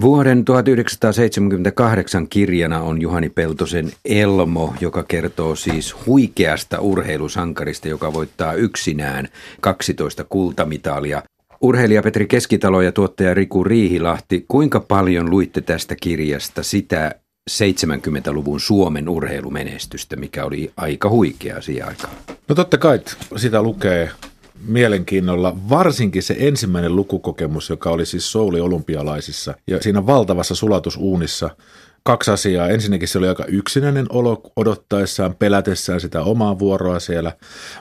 Vuoden 1978 kirjana on Juhani Peltosen Elmo, joka kertoo siis huikeasta urheilusankarista, joka voittaa yksinään 12 kultamitalia. Urheilija Petri Keskitalo ja tuottaja Riku Riihilahti, kuinka paljon luitte tästä kirjasta sitä 70-luvun Suomen urheilumenestystä, mikä oli aika huikea siihen aikaan? No totta kai sitä lukee mielenkiinnolla, varsinkin se ensimmäinen lukukokemus, joka oli siis Souli olympialaisissa ja siinä valtavassa sulatusuunissa kaksi asiaa. Ensinnäkin se oli aika yksinäinen olo odottaessaan, pelätessään sitä omaa vuoroa siellä,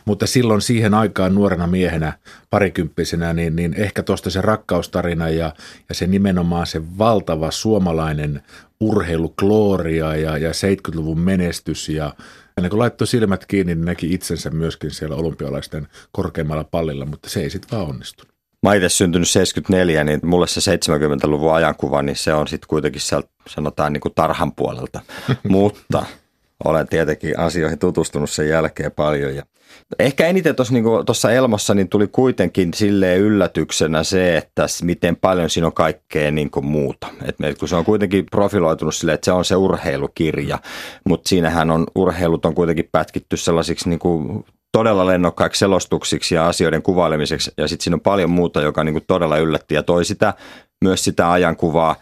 mutta silloin siihen aikaan nuorena miehenä, parikymppisenä, niin, niin ehkä tuosta se rakkaustarina ja, ja se nimenomaan se valtava suomalainen urheilukloria ja, ja 70-luvun menestys ja Ennen kuin laittoi silmät kiinni, niin näki itsensä myöskin siellä olympialaisten korkeimmalla pallilla, mutta se ei sitten vaan onnistunut. Mä itse syntynyt 74, niin mulle se 70-luvun ajankuva, niin se on sitten kuitenkin sieltä sanotaan niin kuin tarhan puolelta. mutta olen tietenkin asioihin tutustunut sen jälkeen paljon ja Ehkä eniten tuossa niin Elmossa niin tuli kuitenkin sille yllätyksenä se, että miten paljon siinä on kaikkea niin kuin muuta. Et kun se on kuitenkin profiloitunut sille, että se on se urheilukirja, mutta siinähän on urheilut on kuitenkin pätkitty sellaisiksi niin kuin todella lennokkaiksi selostuksiksi ja asioiden kuvailemiseksi. Ja sitten siinä on paljon muuta, joka niin kuin todella yllätti ja toi sitä, myös sitä ajankuvaa.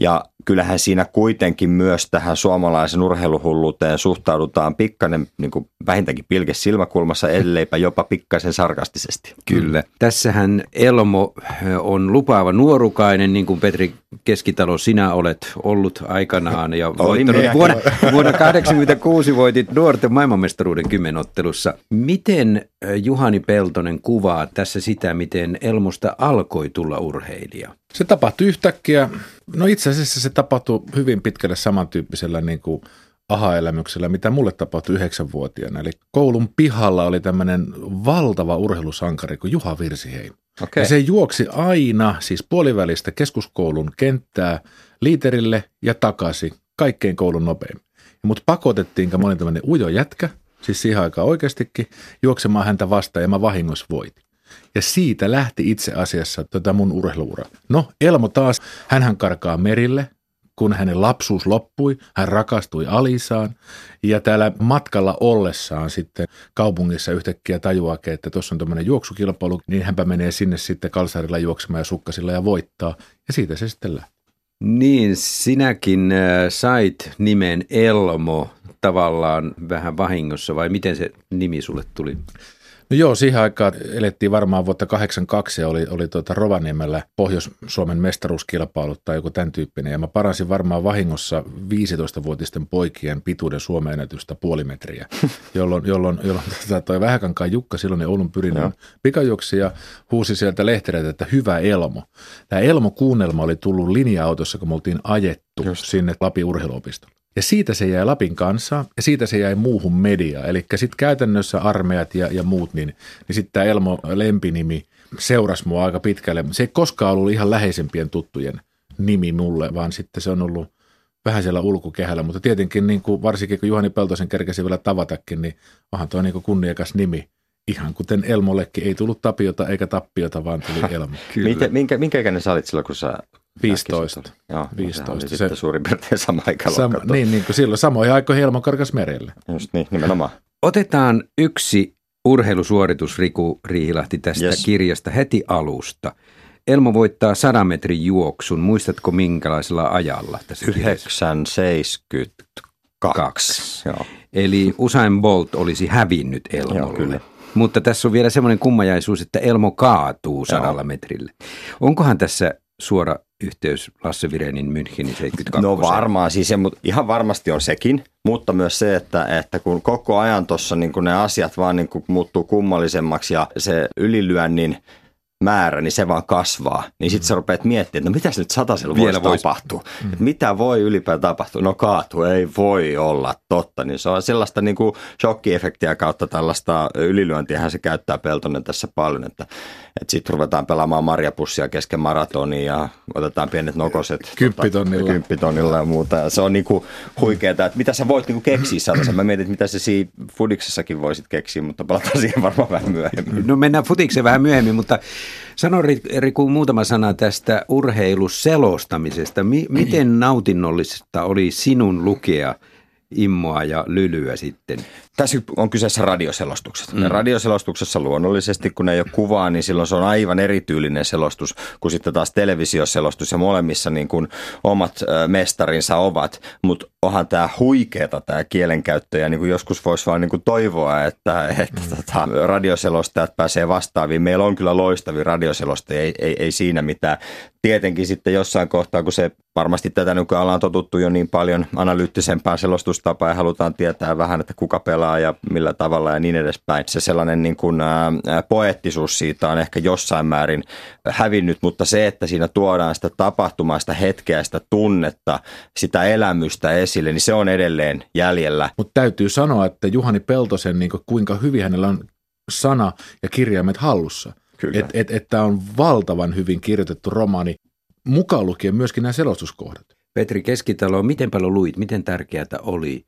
Ja kyllähän siinä kuitenkin myös tähän suomalaisen urheiluhulluuteen suhtaudutaan pikkainen niin kuin vähintäänkin pilke silmäkulmassa, elleipä jopa pikkaisen sarkastisesti. Kyllä. Tässähän Elmo on lupaava nuorukainen, niin kuin Petri Keskitalo sinä olet ollut aikanaan. Ja voittanut vuonna, vuonna 1986 voitit nuorten maailmanmestaruuden kymmenottelussa. Miten Juhani Peltonen kuvaa tässä sitä, miten Elmosta alkoi tulla urheilija? Se tapahtui yhtäkkiä. No itse asiassa se tapahtui hyvin pitkälle samantyyppisellä niin kuin aha-elämyksellä, mitä mulle tapahtui yhdeksänvuotiaana. Eli koulun pihalla oli tämmöinen valtava urheilusankari kuin Juha Virsiheim. Okay. Ja se juoksi aina siis puolivälistä keskuskoulun kenttää liiterille ja takaisin kaikkein koulun nopeimmin. Mutta pakotettiin, mä olin tämmöinen ujo jätkä, siis siihen aikaan oikeastikin, juoksemaan häntä vastaan ja mä vahingossa voitin. Ja siitä lähti itse asiassa tota mun urheiluura. No, Elmo taas, hän karkaa merille, kun hänen lapsuus loppui, hän rakastui Alisaan ja täällä matkalla ollessaan sitten kaupungissa yhtäkkiä tajuaa, että tuossa on tämmöinen juoksukilpailu, niin hänpä menee sinne sitten kalsarilla juoksemaan ja sukkasilla ja voittaa ja siitä se sitten lähti. Niin, sinäkin äh, sait nimen Elmo tavallaan vähän vahingossa vai miten se nimi sulle tuli? No joo, siihen aikaan elettiin varmaan vuotta 82 ja oli, oli tuota Rovaniemellä Pohjois-Suomen mestaruuskilpailut tai joku tämän tyyppinen. Ja mä paransin varmaan vahingossa 15-vuotisten poikien pituuden Suomen ennätystä puoli metriä, jolloin, jolloin, jolloin tota, toi Vähäkankaan Jukka, silloin Oulun pyrin pikajuoksi ja huusi sieltä lehtereitä, että hyvä Elmo. Tämä Elmo-kuunnelma oli tullut linja-autossa, kun me oltiin ajettu Just. sinne Lapin urheiluopistolle. Ja siitä se jäi Lapin kanssa ja siitä se jäi muuhun mediaan. Eli sitten käytännössä armeijat ja, ja muut, niin, niin sitten tämä Elmo lempinimi seurasi mua aika pitkälle. Se ei koskaan ollut ihan läheisempien tuttujen nimi mulle, vaan sitten se on ollut vähän siellä ulkokehällä. Mutta tietenkin niin kuin, varsinkin kun Juhani Peltosen kerkesi vielä tavatakin, niin onhan tuo niin kunniakas nimi. Ihan kuten Elmollekin ei tullut tapiota eikä tappiota, vaan tuli Elmo. Minkä, minkä, minkä ikäinen sä olit silloin, kun sä 15. Joo, 15. Se, se suurin piirtein sama Sama, niin, niin kuin silloin samoja aikoja Helmo karkas merelle. Just niin, nimenomaan. Otetaan yksi urheilusuoritus, Riku Riihilahti, tästä yes. kirjasta heti alusta. Elmo voittaa 100 metrin juoksun. Muistatko minkälaisella ajalla tässä 972. Joo. Eli Usain Bolt olisi hävinnyt Elmolle. Joo, kyllä. Mutta tässä on vielä semmoinen kummajaisuus, että Elmo kaatuu sadalla metrille. Onkohan tässä suora yhteys Lasse Virenin Münchenin 72? No varmaan siis, se, mutta ihan varmasti on sekin, mutta myös se, että, että kun koko ajan tuossa niin ne asiat vaan niin muuttuu kummallisemmaksi ja se ylilyönnin määrä, niin se vaan kasvaa. Niin sitten sä rupeat miettimään, että no mitä se nyt satasella voisi vois. tapahtua. Mm. Että mitä voi ylipäätään tapahtua? No kaatu, ei voi olla totta. Niin se on sellaista niin kuin shokkiefektiä kautta tällaista ylilyöntiä se käyttää Peltonen tässä paljon, että, että sitten ruvetaan pelaamaan marjapussia kesken maratonia ja otetaan pienet nokoset. Kymppitonnilla. Tota, kymppitonnilla ja muuta. Ja se on niin kuin huikeaa, että mitä sä voit niin kuin keksiä sellaisen. Mä mietin, että mitä se siinä fudiksessakin voisit keksiä, mutta palataan siihen varmaan vähän myöhemmin. No mennään futikseen vähän myöhemmin, mutta Sano Riku muutama sana tästä urheiluselostamisesta. miten nautinnollista oli sinun lukea – immoa ja lylyä sitten. Tässä on kyseessä radioselostukset. Mm. Radioselostuksessa luonnollisesti, kun ei ole kuvaa, niin silloin se on aivan erityylinen selostus kuin sitten taas televisioselostus ja molemmissa niin kuin omat mestarinsa ovat. Mutta onhan tämä huikeeta tämä kielenkäyttö ja niin kuin joskus voisi vaan niin kuin toivoa, että, että mm. tota, radioselostajat pääsee vastaaviin. Meillä on kyllä loistavia radioselostajia, ei, ei, ei siinä mitään. Tietenkin sitten jossain kohtaa, kun se varmasti tätä nykyään ollaan totuttu jo niin paljon analyyttisempään selostustapaan ja halutaan tietää vähän, että kuka pelaa ja millä tavalla ja niin edespäin. Se sellainen niin kuin, ää, poettisuus siitä on ehkä jossain määrin hävinnyt, mutta se, että siinä tuodaan sitä tapahtumaa, sitä hetkeä, sitä tunnetta, sitä elämystä esille, niin se on edelleen jäljellä. Mutta täytyy sanoa, että Juhani Peltosen, niin kuin, kuinka hyvin hänellä on sana ja kirjaimet hallussa. Kyllä. Et, et, että on valtavan hyvin kirjoitettu romaani mukaan lukien myöskin nämä selostuskohdat. Petri Keskitalo, miten paljon luit, miten tärkeää oli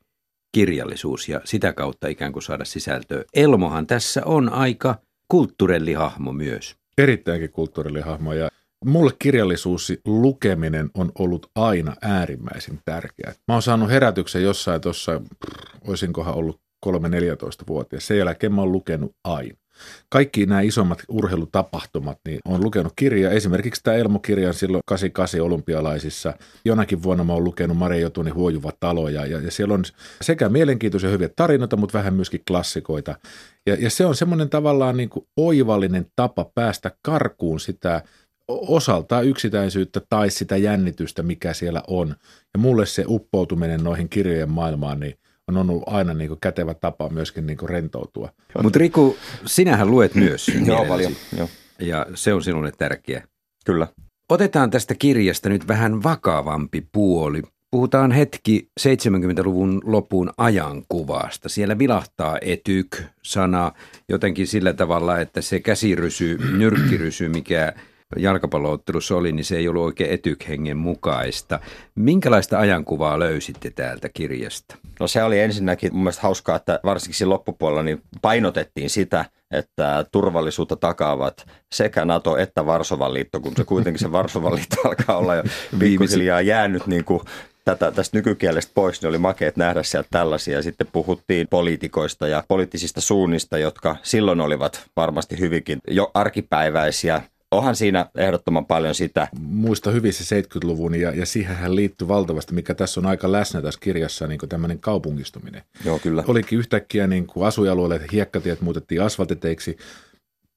kirjallisuus ja sitä kautta ikään kuin saada sisältöä? Elmohan tässä on aika kulttuurellihahmo myös. Erittäinkin kulttuurellihahmo ja mulle kirjallisuus lukeminen on ollut aina äärimmäisen tärkeää. Mä oon saanut herätyksen jossain tuossa, olisinkohan ollut 3-14-vuotias. Sen jälkeen mä oon lukenut aina kaikki nämä isommat urheilutapahtumat, niin on lukenut kirjaa. Esimerkiksi tämä Elmo-kirjan silloin 88 olympialaisissa. Jonakin vuonna mä oon lukenut Mari Jotunin Huojuva talo ja, ja, ja siellä on sekä mielenkiintoisia hyviä tarinoita, mutta vähän myöskin klassikoita. Ja, ja se on semmoinen tavallaan niin kuin oivallinen tapa päästä karkuun sitä osaltaan yksitäisyyttä tai sitä jännitystä, mikä siellä on. Ja mulle se uppoutuminen noihin kirjojen maailmaan, niin on ollut aina niin kuin kätevä tapa myöskin niin kuin rentoutua. Mutta Riku, sinähän luet myös. Joo, paljon. Jo. Ja se on sinulle tärkeä. Kyllä. Otetaan tästä kirjasta nyt vähän vakavampi puoli. Puhutaan hetki 70-luvun lopun ajankuvasta. Siellä vilahtaa etyk-sana jotenkin sillä tavalla, että se käsirysy, nyrkkirysy, mikä jalkapalloottelussa oli, niin se ei ollut oikein etykhengen mukaista. Minkälaista ajankuvaa löysitte täältä kirjasta? No se oli ensinnäkin mun mielestä hauskaa, että varsinkin siinä loppupuolella niin painotettiin sitä, että turvallisuutta takaavat sekä NATO että Varsovan liitto, kun se kuitenkin se Varsovan liitto alkaa olla jo pikkuhiljaa jäänyt niin kuin tätä, tästä nykykielestä pois, niin oli makeet nähdä sieltä tällaisia. Sitten puhuttiin poliitikoista ja poliittisista suunnista, jotka silloin olivat varmasti hyvinkin jo arkipäiväisiä onhan siinä ehdottoman paljon sitä. Muista hyvin se 70-luvun ja, ja siihen liittyy valtavasti, mikä tässä on aika läsnä tässä kirjassa, niin tämmöinen kaupungistuminen. Joo, kyllä. Olikin yhtäkkiä niin kuin asuinalueelle, että hiekkatiet muutettiin asfaltiteiksi,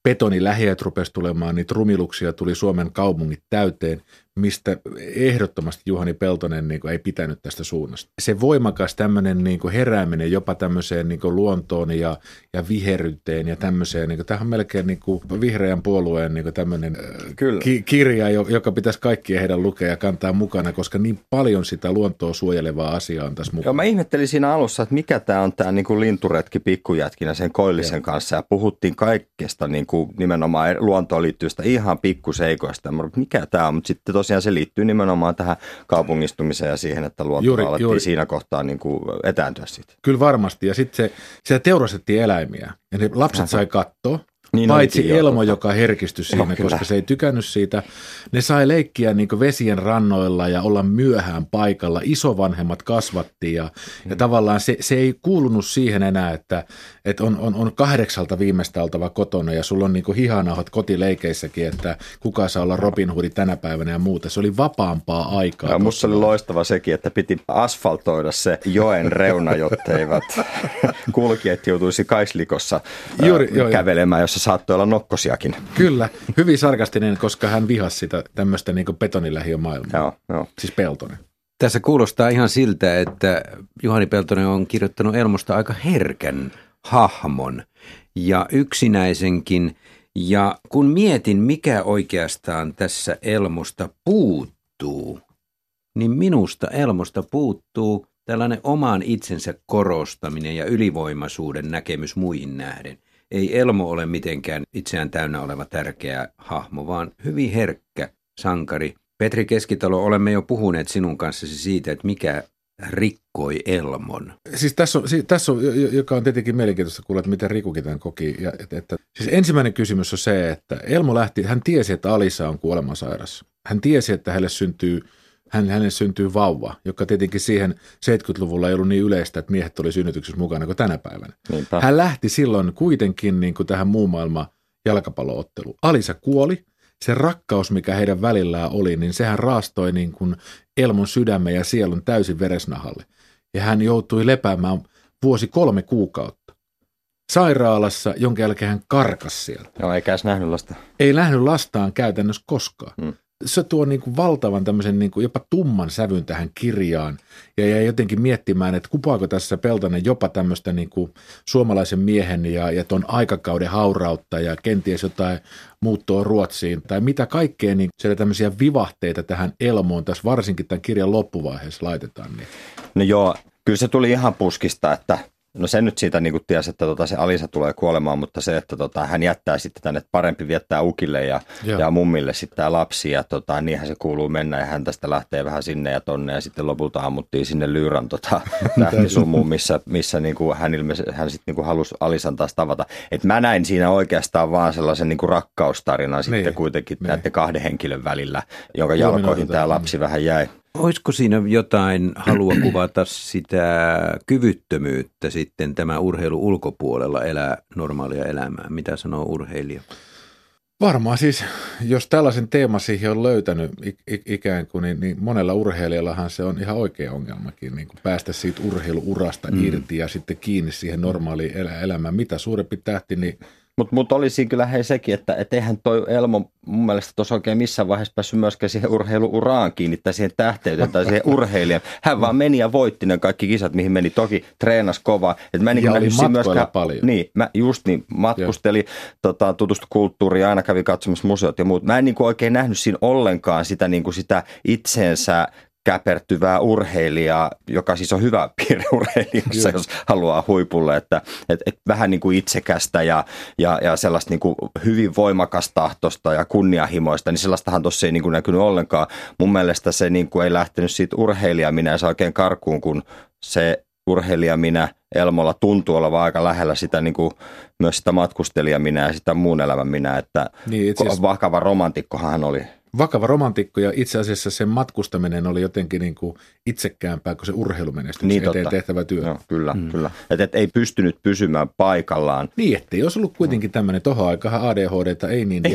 betonilähiöt rupesi tulemaan, niin trumiluksia tuli Suomen kaupungit täyteen mistä ehdottomasti Juhani Peltonen niin kuin, ei pitänyt tästä suunnasta. Se voimakas tämmöinen niin kuin herääminen jopa tämmöiseen niin kuin luontoon ja, ja viheryyteen ja tämmöiseen, niin kuin, tämähän on melkein niin kuin vihreän puolueen niin kuin tämmöinen Kyllä. Ki- kirja, joka pitäisi kaikkien heidän lukea ja kantaa mukana, koska niin paljon sitä luontoa suojelevaa asiaa on tässä mukana. Joo, mä ihmettelin siinä alussa, että mikä tämä on tämä niin kuin linturetki pikkujätkinä sen koillisen ja. kanssa ja puhuttiin kaikkesta niin kuin nimenomaan luontoon liittyvistä ihan pikkuseikoista. Mikä tämä on, mutta sitten tosiaan se liittyy nimenomaan tähän kaupungistumiseen ja siihen, että luonto juuri, alettiin juuri. siinä kohtaa niin kuin etääntyä siitä. Kyllä varmasti. Ja sitten se, se teurastettiin eläimiä ja ne lapset sai katsoa. Niin Paitsi Elmo, joka herkistyi siinä, no, koska se ei tykännyt siitä. Ne sai leikkiä niin vesien rannoilla ja olla myöhään paikalla. Isovanhemmat kasvattiin ja, mm. ja tavallaan se, se ei kuulunut siihen enää, että, että on, on, on kahdeksalta viimeistä oltava kotona ja sulla on niin hihanahot kotileikeissäkin, että kuka saa olla Robin Hoodi tänä päivänä ja muuta. Se oli vapaampaa aikaa. Ja musta oli loistava sekin, että piti asfaltoida se joen reuna, jotteivät kulkijat joutuisi kaislikossa Juuri, joo, kävelemään, jossa saattoi olla nokkosiakin. Kyllä, hyvin sarkastinen, koska hän vihasi sitä tämmöistä niin betonilähiömaailmaa. Joo, joo. Siis Peltonen. Tässä kuulostaa ihan siltä, että Juhani Peltonen on kirjoittanut Elmosta aika herkän hahmon ja yksinäisenkin. Ja kun mietin, mikä oikeastaan tässä Elmosta puuttuu, niin minusta Elmosta puuttuu tällainen oman itsensä korostaminen ja ylivoimaisuuden näkemys muihin nähden. Ei Elmo ole mitenkään itseään täynnä oleva tärkeä hahmo, vaan hyvin herkkä sankari. Petri Keskitalo, olemme jo puhuneet sinun kanssasi siitä, että mikä rikkoi Elmon. Siis tässä on, siis tässä on, joka on tietenkin mielenkiintoista kuulla, että miten Rikukin tämän koki. Ja, että, että, siis ensimmäinen kysymys on se, että Elmo lähti, hän tiesi, että Alisa on kuolemansairas. Hän tiesi, että hänelle syntyy hän, hänelle syntyy vauva, joka tietenkin siihen 70-luvulla ei ollut niin yleistä, että miehet oli synnytyksessä mukana kuin tänä päivänä. Niinpä. Hän lähti silloin kuitenkin niin kuin tähän muun maailman jalkapallootteluun. Alisa kuoli, se rakkaus, mikä heidän välillään oli, niin sehän raastoi niin kuin Elmon sydämen ja sielun täysin veresnahalle. Ja hän joutui lepäämään vuosi kolme kuukautta sairaalassa, jonka jälkeen hän karkas sieltä. Joo, eikä edes nähnyt lasta. Ei nähnyt lastaan käytännössä koskaan. Hmm se tuo niin kuin valtavan tämmöisen niin kuin jopa tumman sävyn tähän kirjaan ja jäi jotenkin miettimään, että kupaako tässä Peltonen jopa tämmöistä niin kuin suomalaisen miehen ja, ja ton aikakauden haurautta ja kenties jotain muuttoa Ruotsiin tai mitä kaikkea niin siellä tämmöisiä vivahteita tähän Elmoon tässä varsinkin tämän kirjan loppuvaiheessa laitetaan. Niin. No joo, kyllä se tuli ihan puskista, että No se nyt siitä niin tiesi, että tota, se Alisa tulee kuolemaan, mutta se, että tota, hän jättää sitten tänne, että parempi viettää ukille ja, ja mummille sitten tämä lapsi ja tota, niinhän se kuuluu mennä ja hän tästä lähtee vähän sinne ja tonne ja sitten lopulta ammuttiin sinne Lyyrän tota, tähtisummuun, missä, missä niin kuin hän, ilmeisesti, hän sitten niin halusi Alisan taas tavata. Et mä näin siinä oikeastaan vaan sellaisen niin kuin rakkaustarinan niin, sitten kuitenkin niin. näiden kahden henkilön välillä, jonka jalkoihin tämä lapsi vähän jäi. Olisiko siinä jotain halua kuvata sitä kyvyttömyyttä sitten tämä urheilu ulkopuolella elää normaalia elämää? Mitä sanoo urheilija? Varmaan siis, jos tällaisen teeman siihen on löytänyt ikään kuin, niin, niin monella urheilijallahan se on ihan oikea ongelmakin, niin kuin päästä siitä urheiluurasta mm. irti ja sitten kiinni siihen normaaliin elämään. Mitä suurempi tähti, niin mutta mut olisi kyllä hei sekin, että et eihän toi Elmo mun mielestä tuossa oikein missään vaiheessa päässyt myöskään siihen urheiluuraan kiinni tai siihen tähteyteen tai siihen urheilijan. Hän vaan meni ja voitti ne kaikki kisat, mihin meni. Toki treenas kovaa. Et mä en ja oli myöskään, paljon. Niin, mä just niin, matkusteli, tota, tutustu kulttuuriin, aina kävi katsomassa museot ja muut. Mä en niin kuin oikein nähnyt siinä ollenkaan sitä, niin kuin sitä itseensä käpertyvää urheilijaa, joka siis on hyvä piirre urheilijassa, jos haluaa huipulle, että et, et vähän niin kuin itsekästä ja, ja, ja sellaista niin kuin hyvin voimakastahtosta ja kunnianhimoista, niin sellaistahan tuossa ei niin kuin näkynyt ollenkaan. Mun mielestä se niin kuin ei lähtenyt siitä urheilija minä oikein karkuun, kun se urheilija minä Elmolla tuntuu olevan aika lähellä sitä niin kuin, myös sitä matkustelija minä ja sitä muun elämän minä, että niin, vakava romantikkohan hän oli vakava romantikko ja itse asiassa sen matkustaminen oli jotenkin niin kuin itsekäämpää kuin se urheilumenestys niin, eteen totta. tehtävä työ. No, kyllä, mm. kyllä. Että et ei pystynyt pysymään paikallaan. Niin, ettei olisi ollut kuitenkin tämmöinen, tohon aikaan ADHD ei niin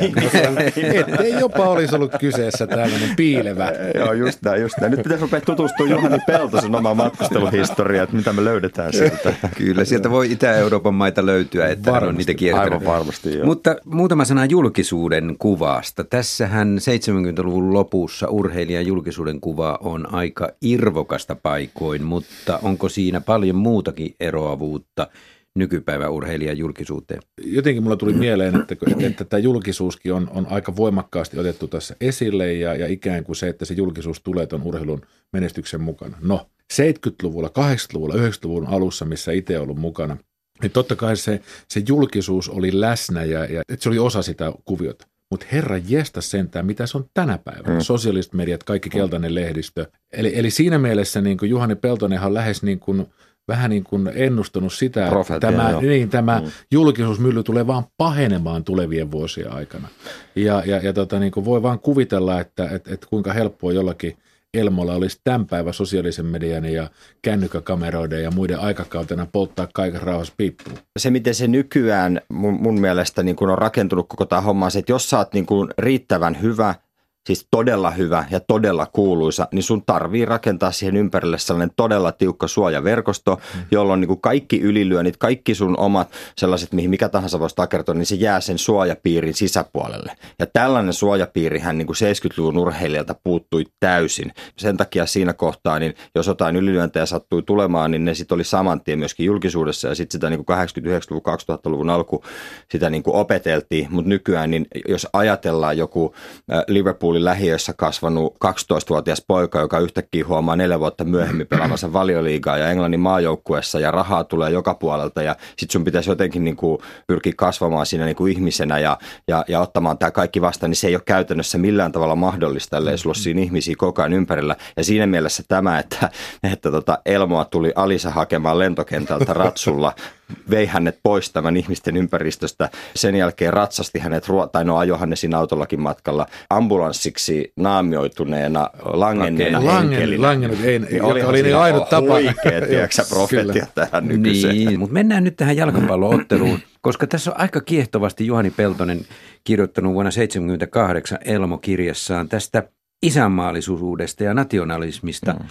ettei jopa olisi ollut kyseessä tällainen piilevä. Joo, just näin, just näin. Nyt pitäisi rupea tutustumaan Juhani Peltosen omaan matkusteluhistoriaan, että mitä me löydetään sieltä. Kyllä, sieltä voi Itä-Euroopan maita löytyä, että varmasti, on niitä kiertänyt. Aivan varmasti, joo. Mutta muutama sana julkisuuden kuvasta. Tässähän 70-luvun lopussa urheilijan julkisuuden kuva on aika irvokasta paikoin, mutta onko siinä paljon muutakin eroavuutta nykypäivän urheilijan julkisuuteen? Jotenkin mulla tuli mieleen, että, että, tämä julkisuuskin on, on aika voimakkaasti otettu tässä esille ja, ja ikään kuin se, että se julkisuus tulee tuon urheilun menestyksen mukana. No, 70-luvulla, 80-luvulla, 90-luvun alussa, missä itse ollut mukana, niin totta kai se, se julkisuus oli läsnä ja, ja että se oli osa sitä kuviota. Mutta herra jestä sentään, mitä se on tänä päivänä. Mm. Sosiaaliset mediat, kaikki keltainen lehdistö. Eli, eli siinä mielessä niin kuin Juhani Peltonenhan on lähes niin kuin, vähän niin kuin ennustanut sitä, Profetia, että tämä, niin, tämä mm. julkisuusmylly tulee vaan pahenemaan tulevien vuosien aikana. Ja, ja, ja tota, niin kuin voi vaan kuvitella, että, että, että kuinka helppoa jollakin – Elmolla olisi tämän päivän sosiaalisen median ja kännykkäkameroiden ja muiden aikakautena polttaa kaiken rauhassa piippuun. Se, miten se nykyään mun, mun mielestä niin kun on rakentunut koko tämä homma, se, että jos sä oot niin kun riittävän hyvä siis todella hyvä ja todella kuuluisa, niin sun tarvii rakentaa siihen ympärille sellainen todella tiukka suojaverkosto, mm. jolloin niin kuin kaikki ylilyönnit, kaikki sun omat sellaiset, mihin mikä tahansa voisi takertua, niin se jää sen suojapiirin sisäpuolelle. Ja tällainen suojapiirihän niin kuin 70-luvun urheilijalta puuttui täysin. Sen takia siinä kohtaa, niin jos jotain ylilyöntejä sattui tulemaan, niin ne sitten oli saman tien myöskin julkisuudessa ja sitten sitä niin kuin 89-luvun, 2000-luvun alku sitä niin kuin opeteltiin, mutta nykyään niin jos ajatellaan joku Liverpool Istanbulin lähiössä kasvanut 12-vuotias poika, joka yhtäkkiä huomaa neljä vuotta myöhemmin pelaamansa valioliigaa ja Englannin maajoukkuessa ja rahaa tulee joka puolelta ja sit sun pitäisi jotenkin niin kuin pyrkiä kasvamaan siinä niin kuin ihmisenä ja, ja, ja ottamaan tämä kaikki vastaan, niin se ei ole käytännössä millään tavalla mahdollista, ellei sulla ole siinä ihmisiä koko ajan ympärillä. Ja siinä mielessä tämä, että, että tota Elmoa tuli Alisa hakemaan lentokentältä ratsulla vei hänet pois tämän ihmisten ympäristöstä. Sen jälkeen ratsasti hänet, tai no ajoi hänet siinä autollakin matkalla ambulanssiksi naamioituneena langenneena Langen, henkelinä. Langen, ei, Niin joka olihan oli niin ainut tapa. Oikea, tiedätkö profetia tähän nykyiseen. Niin, mutta mennään nyt tähän jalkapallootteluun, koska tässä on aika kiehtovasti Juhani Peltonen kirjoittanut vuonna 1978 Elmo-kirjassaan tästä isänmaallisuudesta ja nationalismista. Mm.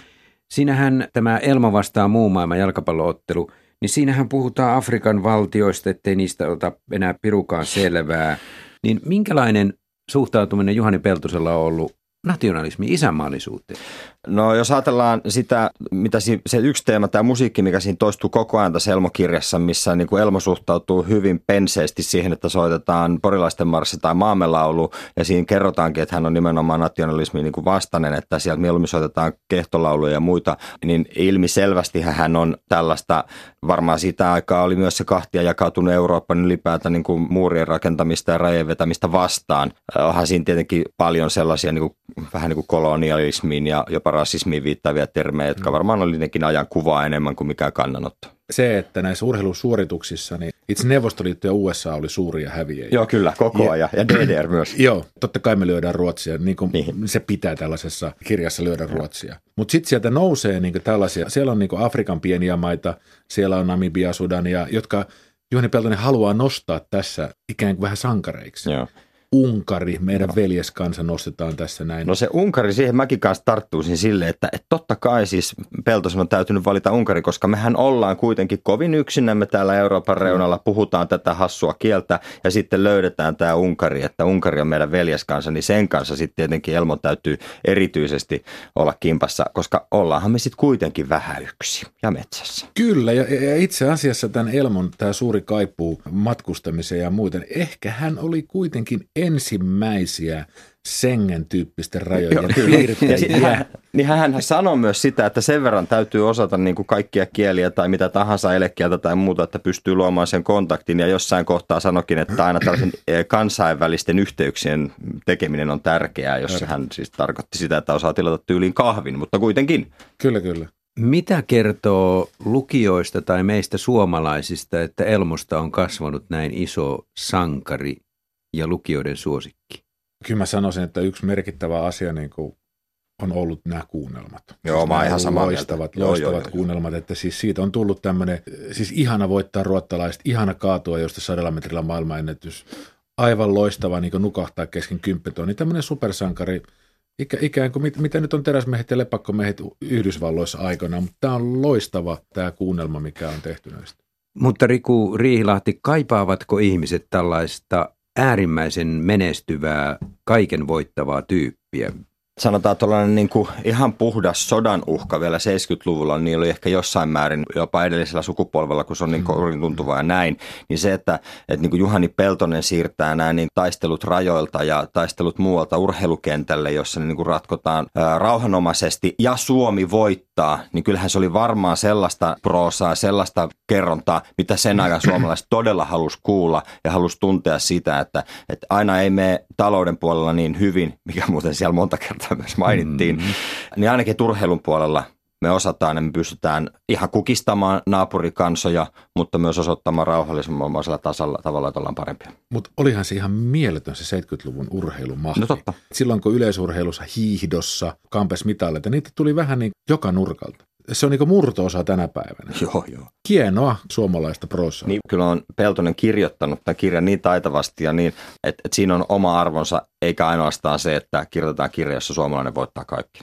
Siinähän tämä Elmo vastaa muu maailman jalkapalloottelu, niin siinähän puhutaan Afrikan valtioista, ettei niistä ota enää pirukaan selvää. Niin minkälainen suhtautuminen Juhani Peltosella on ollut nationalismi, isänmaallisuuteen? No jos ajatellaan sitä, mitä si- se yksi teema, tämä musiikki, mikä siinä toistuu koko ajan tässä Elmo-kirjassa, missä niin kuin Elmo suhtautuu hyvin penseesti siihen, että soitetaan porilaisten marssi tai maamelaulu, ja siinä kerrotaankin, että hän on nimenomaan nationalismiin niin kuin vastainen, että sieltä mieluummin soitetaan kehtolauluja ja muita, niin ilmiselvästi hän on tällaista, varmaan sitä aikaa oli myös se kahtia jakautunut Euroopan ylipäätään niin kuin muurien rakentamista ja rajojen vetämistä vastaan. Onhan siinä tietenkin paljon sellaisia niin kuin, vähän niin kuin kolonialismiin ja jopa rasismiin viittaavia termejä, jotka varmaan oli nekin ajan kuvaa enemmän kuin mikään kannanotto. Se, että näissä urheilusuorituksissa, niin itse Neuvostoliitto ja USA oli suuria häviäjiä. Joo, kyllä, koko ajan. Ja DDR myös. Joo, totta kai me lyödään Ruotsia, niin kuin Niin. se pitää tällaisessa kirjassa lyödä Ruotsia. Mutta sitten sieltä nousee niin tällaisia, siellä on niin Afrikan pieniä maita, siellä on Namibia, Sudania, jotka Juhani Peltonen haluaa nostaa tässä ikään kuin vähän sankareiksi. Joo. Unkari, meidän veljeskansa nostetaan tässä näin. No se Unkari, siihen mäkin kanssa tarttuisin silleen, että, että totta kai siis Peltosen on täytynyt valita Unkari, koska mehän ollaan kuitenkin kovin yksinämme täällä Euroopan reunalla, puhutaan tätä hassua kieltä ja sitten löydetään tämä Unkari, että Unkari on meidän veljeskansa, niin sen kanssa sitten tietenkin Elmo täytyy erityisesti olla kimpassa, koska ollaanhan me sitten kuitenkin vähän yksi ja metsässä. Kyllä, ja, ja itse asiassa tämän Elmon tämä suuri kaipuu matkustamiseen ja muuten, ehkä hän oli kuitenkin ensimmäisiä Sengen tyyppisten rajojen Ja sitten piirteitä. hän, niin hän sanoi myös sitä, että sen verran täytyy osata niin kuin kaikkia kieliä tai mitä tahansa elekieltä tai muuta, että pystyy luomaan sen kontaktin. Ja jossain kohtaa sanokin, että aina tällaisen eh, kansainvälisten yhteyksien tekeminen on tärkeää, jos hän siis tarkoitti sitä, että osaa tilata tyyliin kahvin, mutta kuitenkin. Kyllä, kyllä. Mitä kertoo lukijoista tai meistä suomalaisista, että Elmosta on kasvanut näin iso sankari ja lukijoiden suosikki? Kyllä mä sanoisin, että yksi merkittävä asia niin kuin on ollut nämä kuunnelmat. Joo, mä oon ihan samaa mieltä. loistavat, Joo, loistavat joo, joo, kuunnelmat, että siis siitä on tullut tämmöinen, siis ihana voittaa ruottalaiset, ihana kaatua josta sadalla metrillä maailmanennätys, aivan loistava niin nukahtaa kesken kymppitoni, tämmöinen supersankari, Ikä, ikään kuin mit, mitä nyt on teräsmiehet ja lepakkomiehet Yhdysvalloissa aikana, mutta tämä on loistava tämä kuunnelma, mikä on tehty näistä. Mutta Riku Riihilahti, kaipaavatko ihmiset tällaista äärimmäisen menestyvää, kaiken voittavaa tyyppiä? Sanotaan tuollainen niin kuin ihan puhdas sodan uhka vielä 70-luvulla, niin oli ehkä jossain määrin jopa edellisellä sukupolvella, kun se on niin korin tuntuvaa ja näin, niin se, että, että niin kuin Juhani Peltonen siirtää nämä niin taistelut rajoilta ja taistelut muualta urheilukentälle, jossa ne niin kuin ratkotaan ää, rauhanomaisesti ja Suomi voittaa, niin kyllähän se oli varmaan sellaista proosaa, sellaista kerrontaa, mitä sen ajan suomalaiset todella halusi kuulla ja halusi tuntea sitä, että, että aina ei mene talouden puolella niin hyvin, mikä muuten siellä monta kertaa myös mainittiin, mm-hmm. niin ainakin turheilun puolella me osataan ja me pystytään ihan kukistamaan naapurikansoja, mutta myös osoittamaan rauhallisemmalla tasalla tavalla, että ollaan parempia. Mutta olihan se ihan mieletön se 70-luvun urheilumahti. No totta. Silloin kun yleisurheilussa, hiihdossa, kampesmitalleita, niitä tuli vähän niin joka nurkalta. Se on niin murto-osa tänä päivänä. Joo, joo. Hienoa suomalaista prosaa. Niin, kyllä on Peltonen kirjoittanut tämän kirjan niin taitavasti ja niin, että, että siinä on oma arvonsa, eikä ainoastaan se, että kirjoitetaan kirja, jossa suomalainen voittaa kaikki.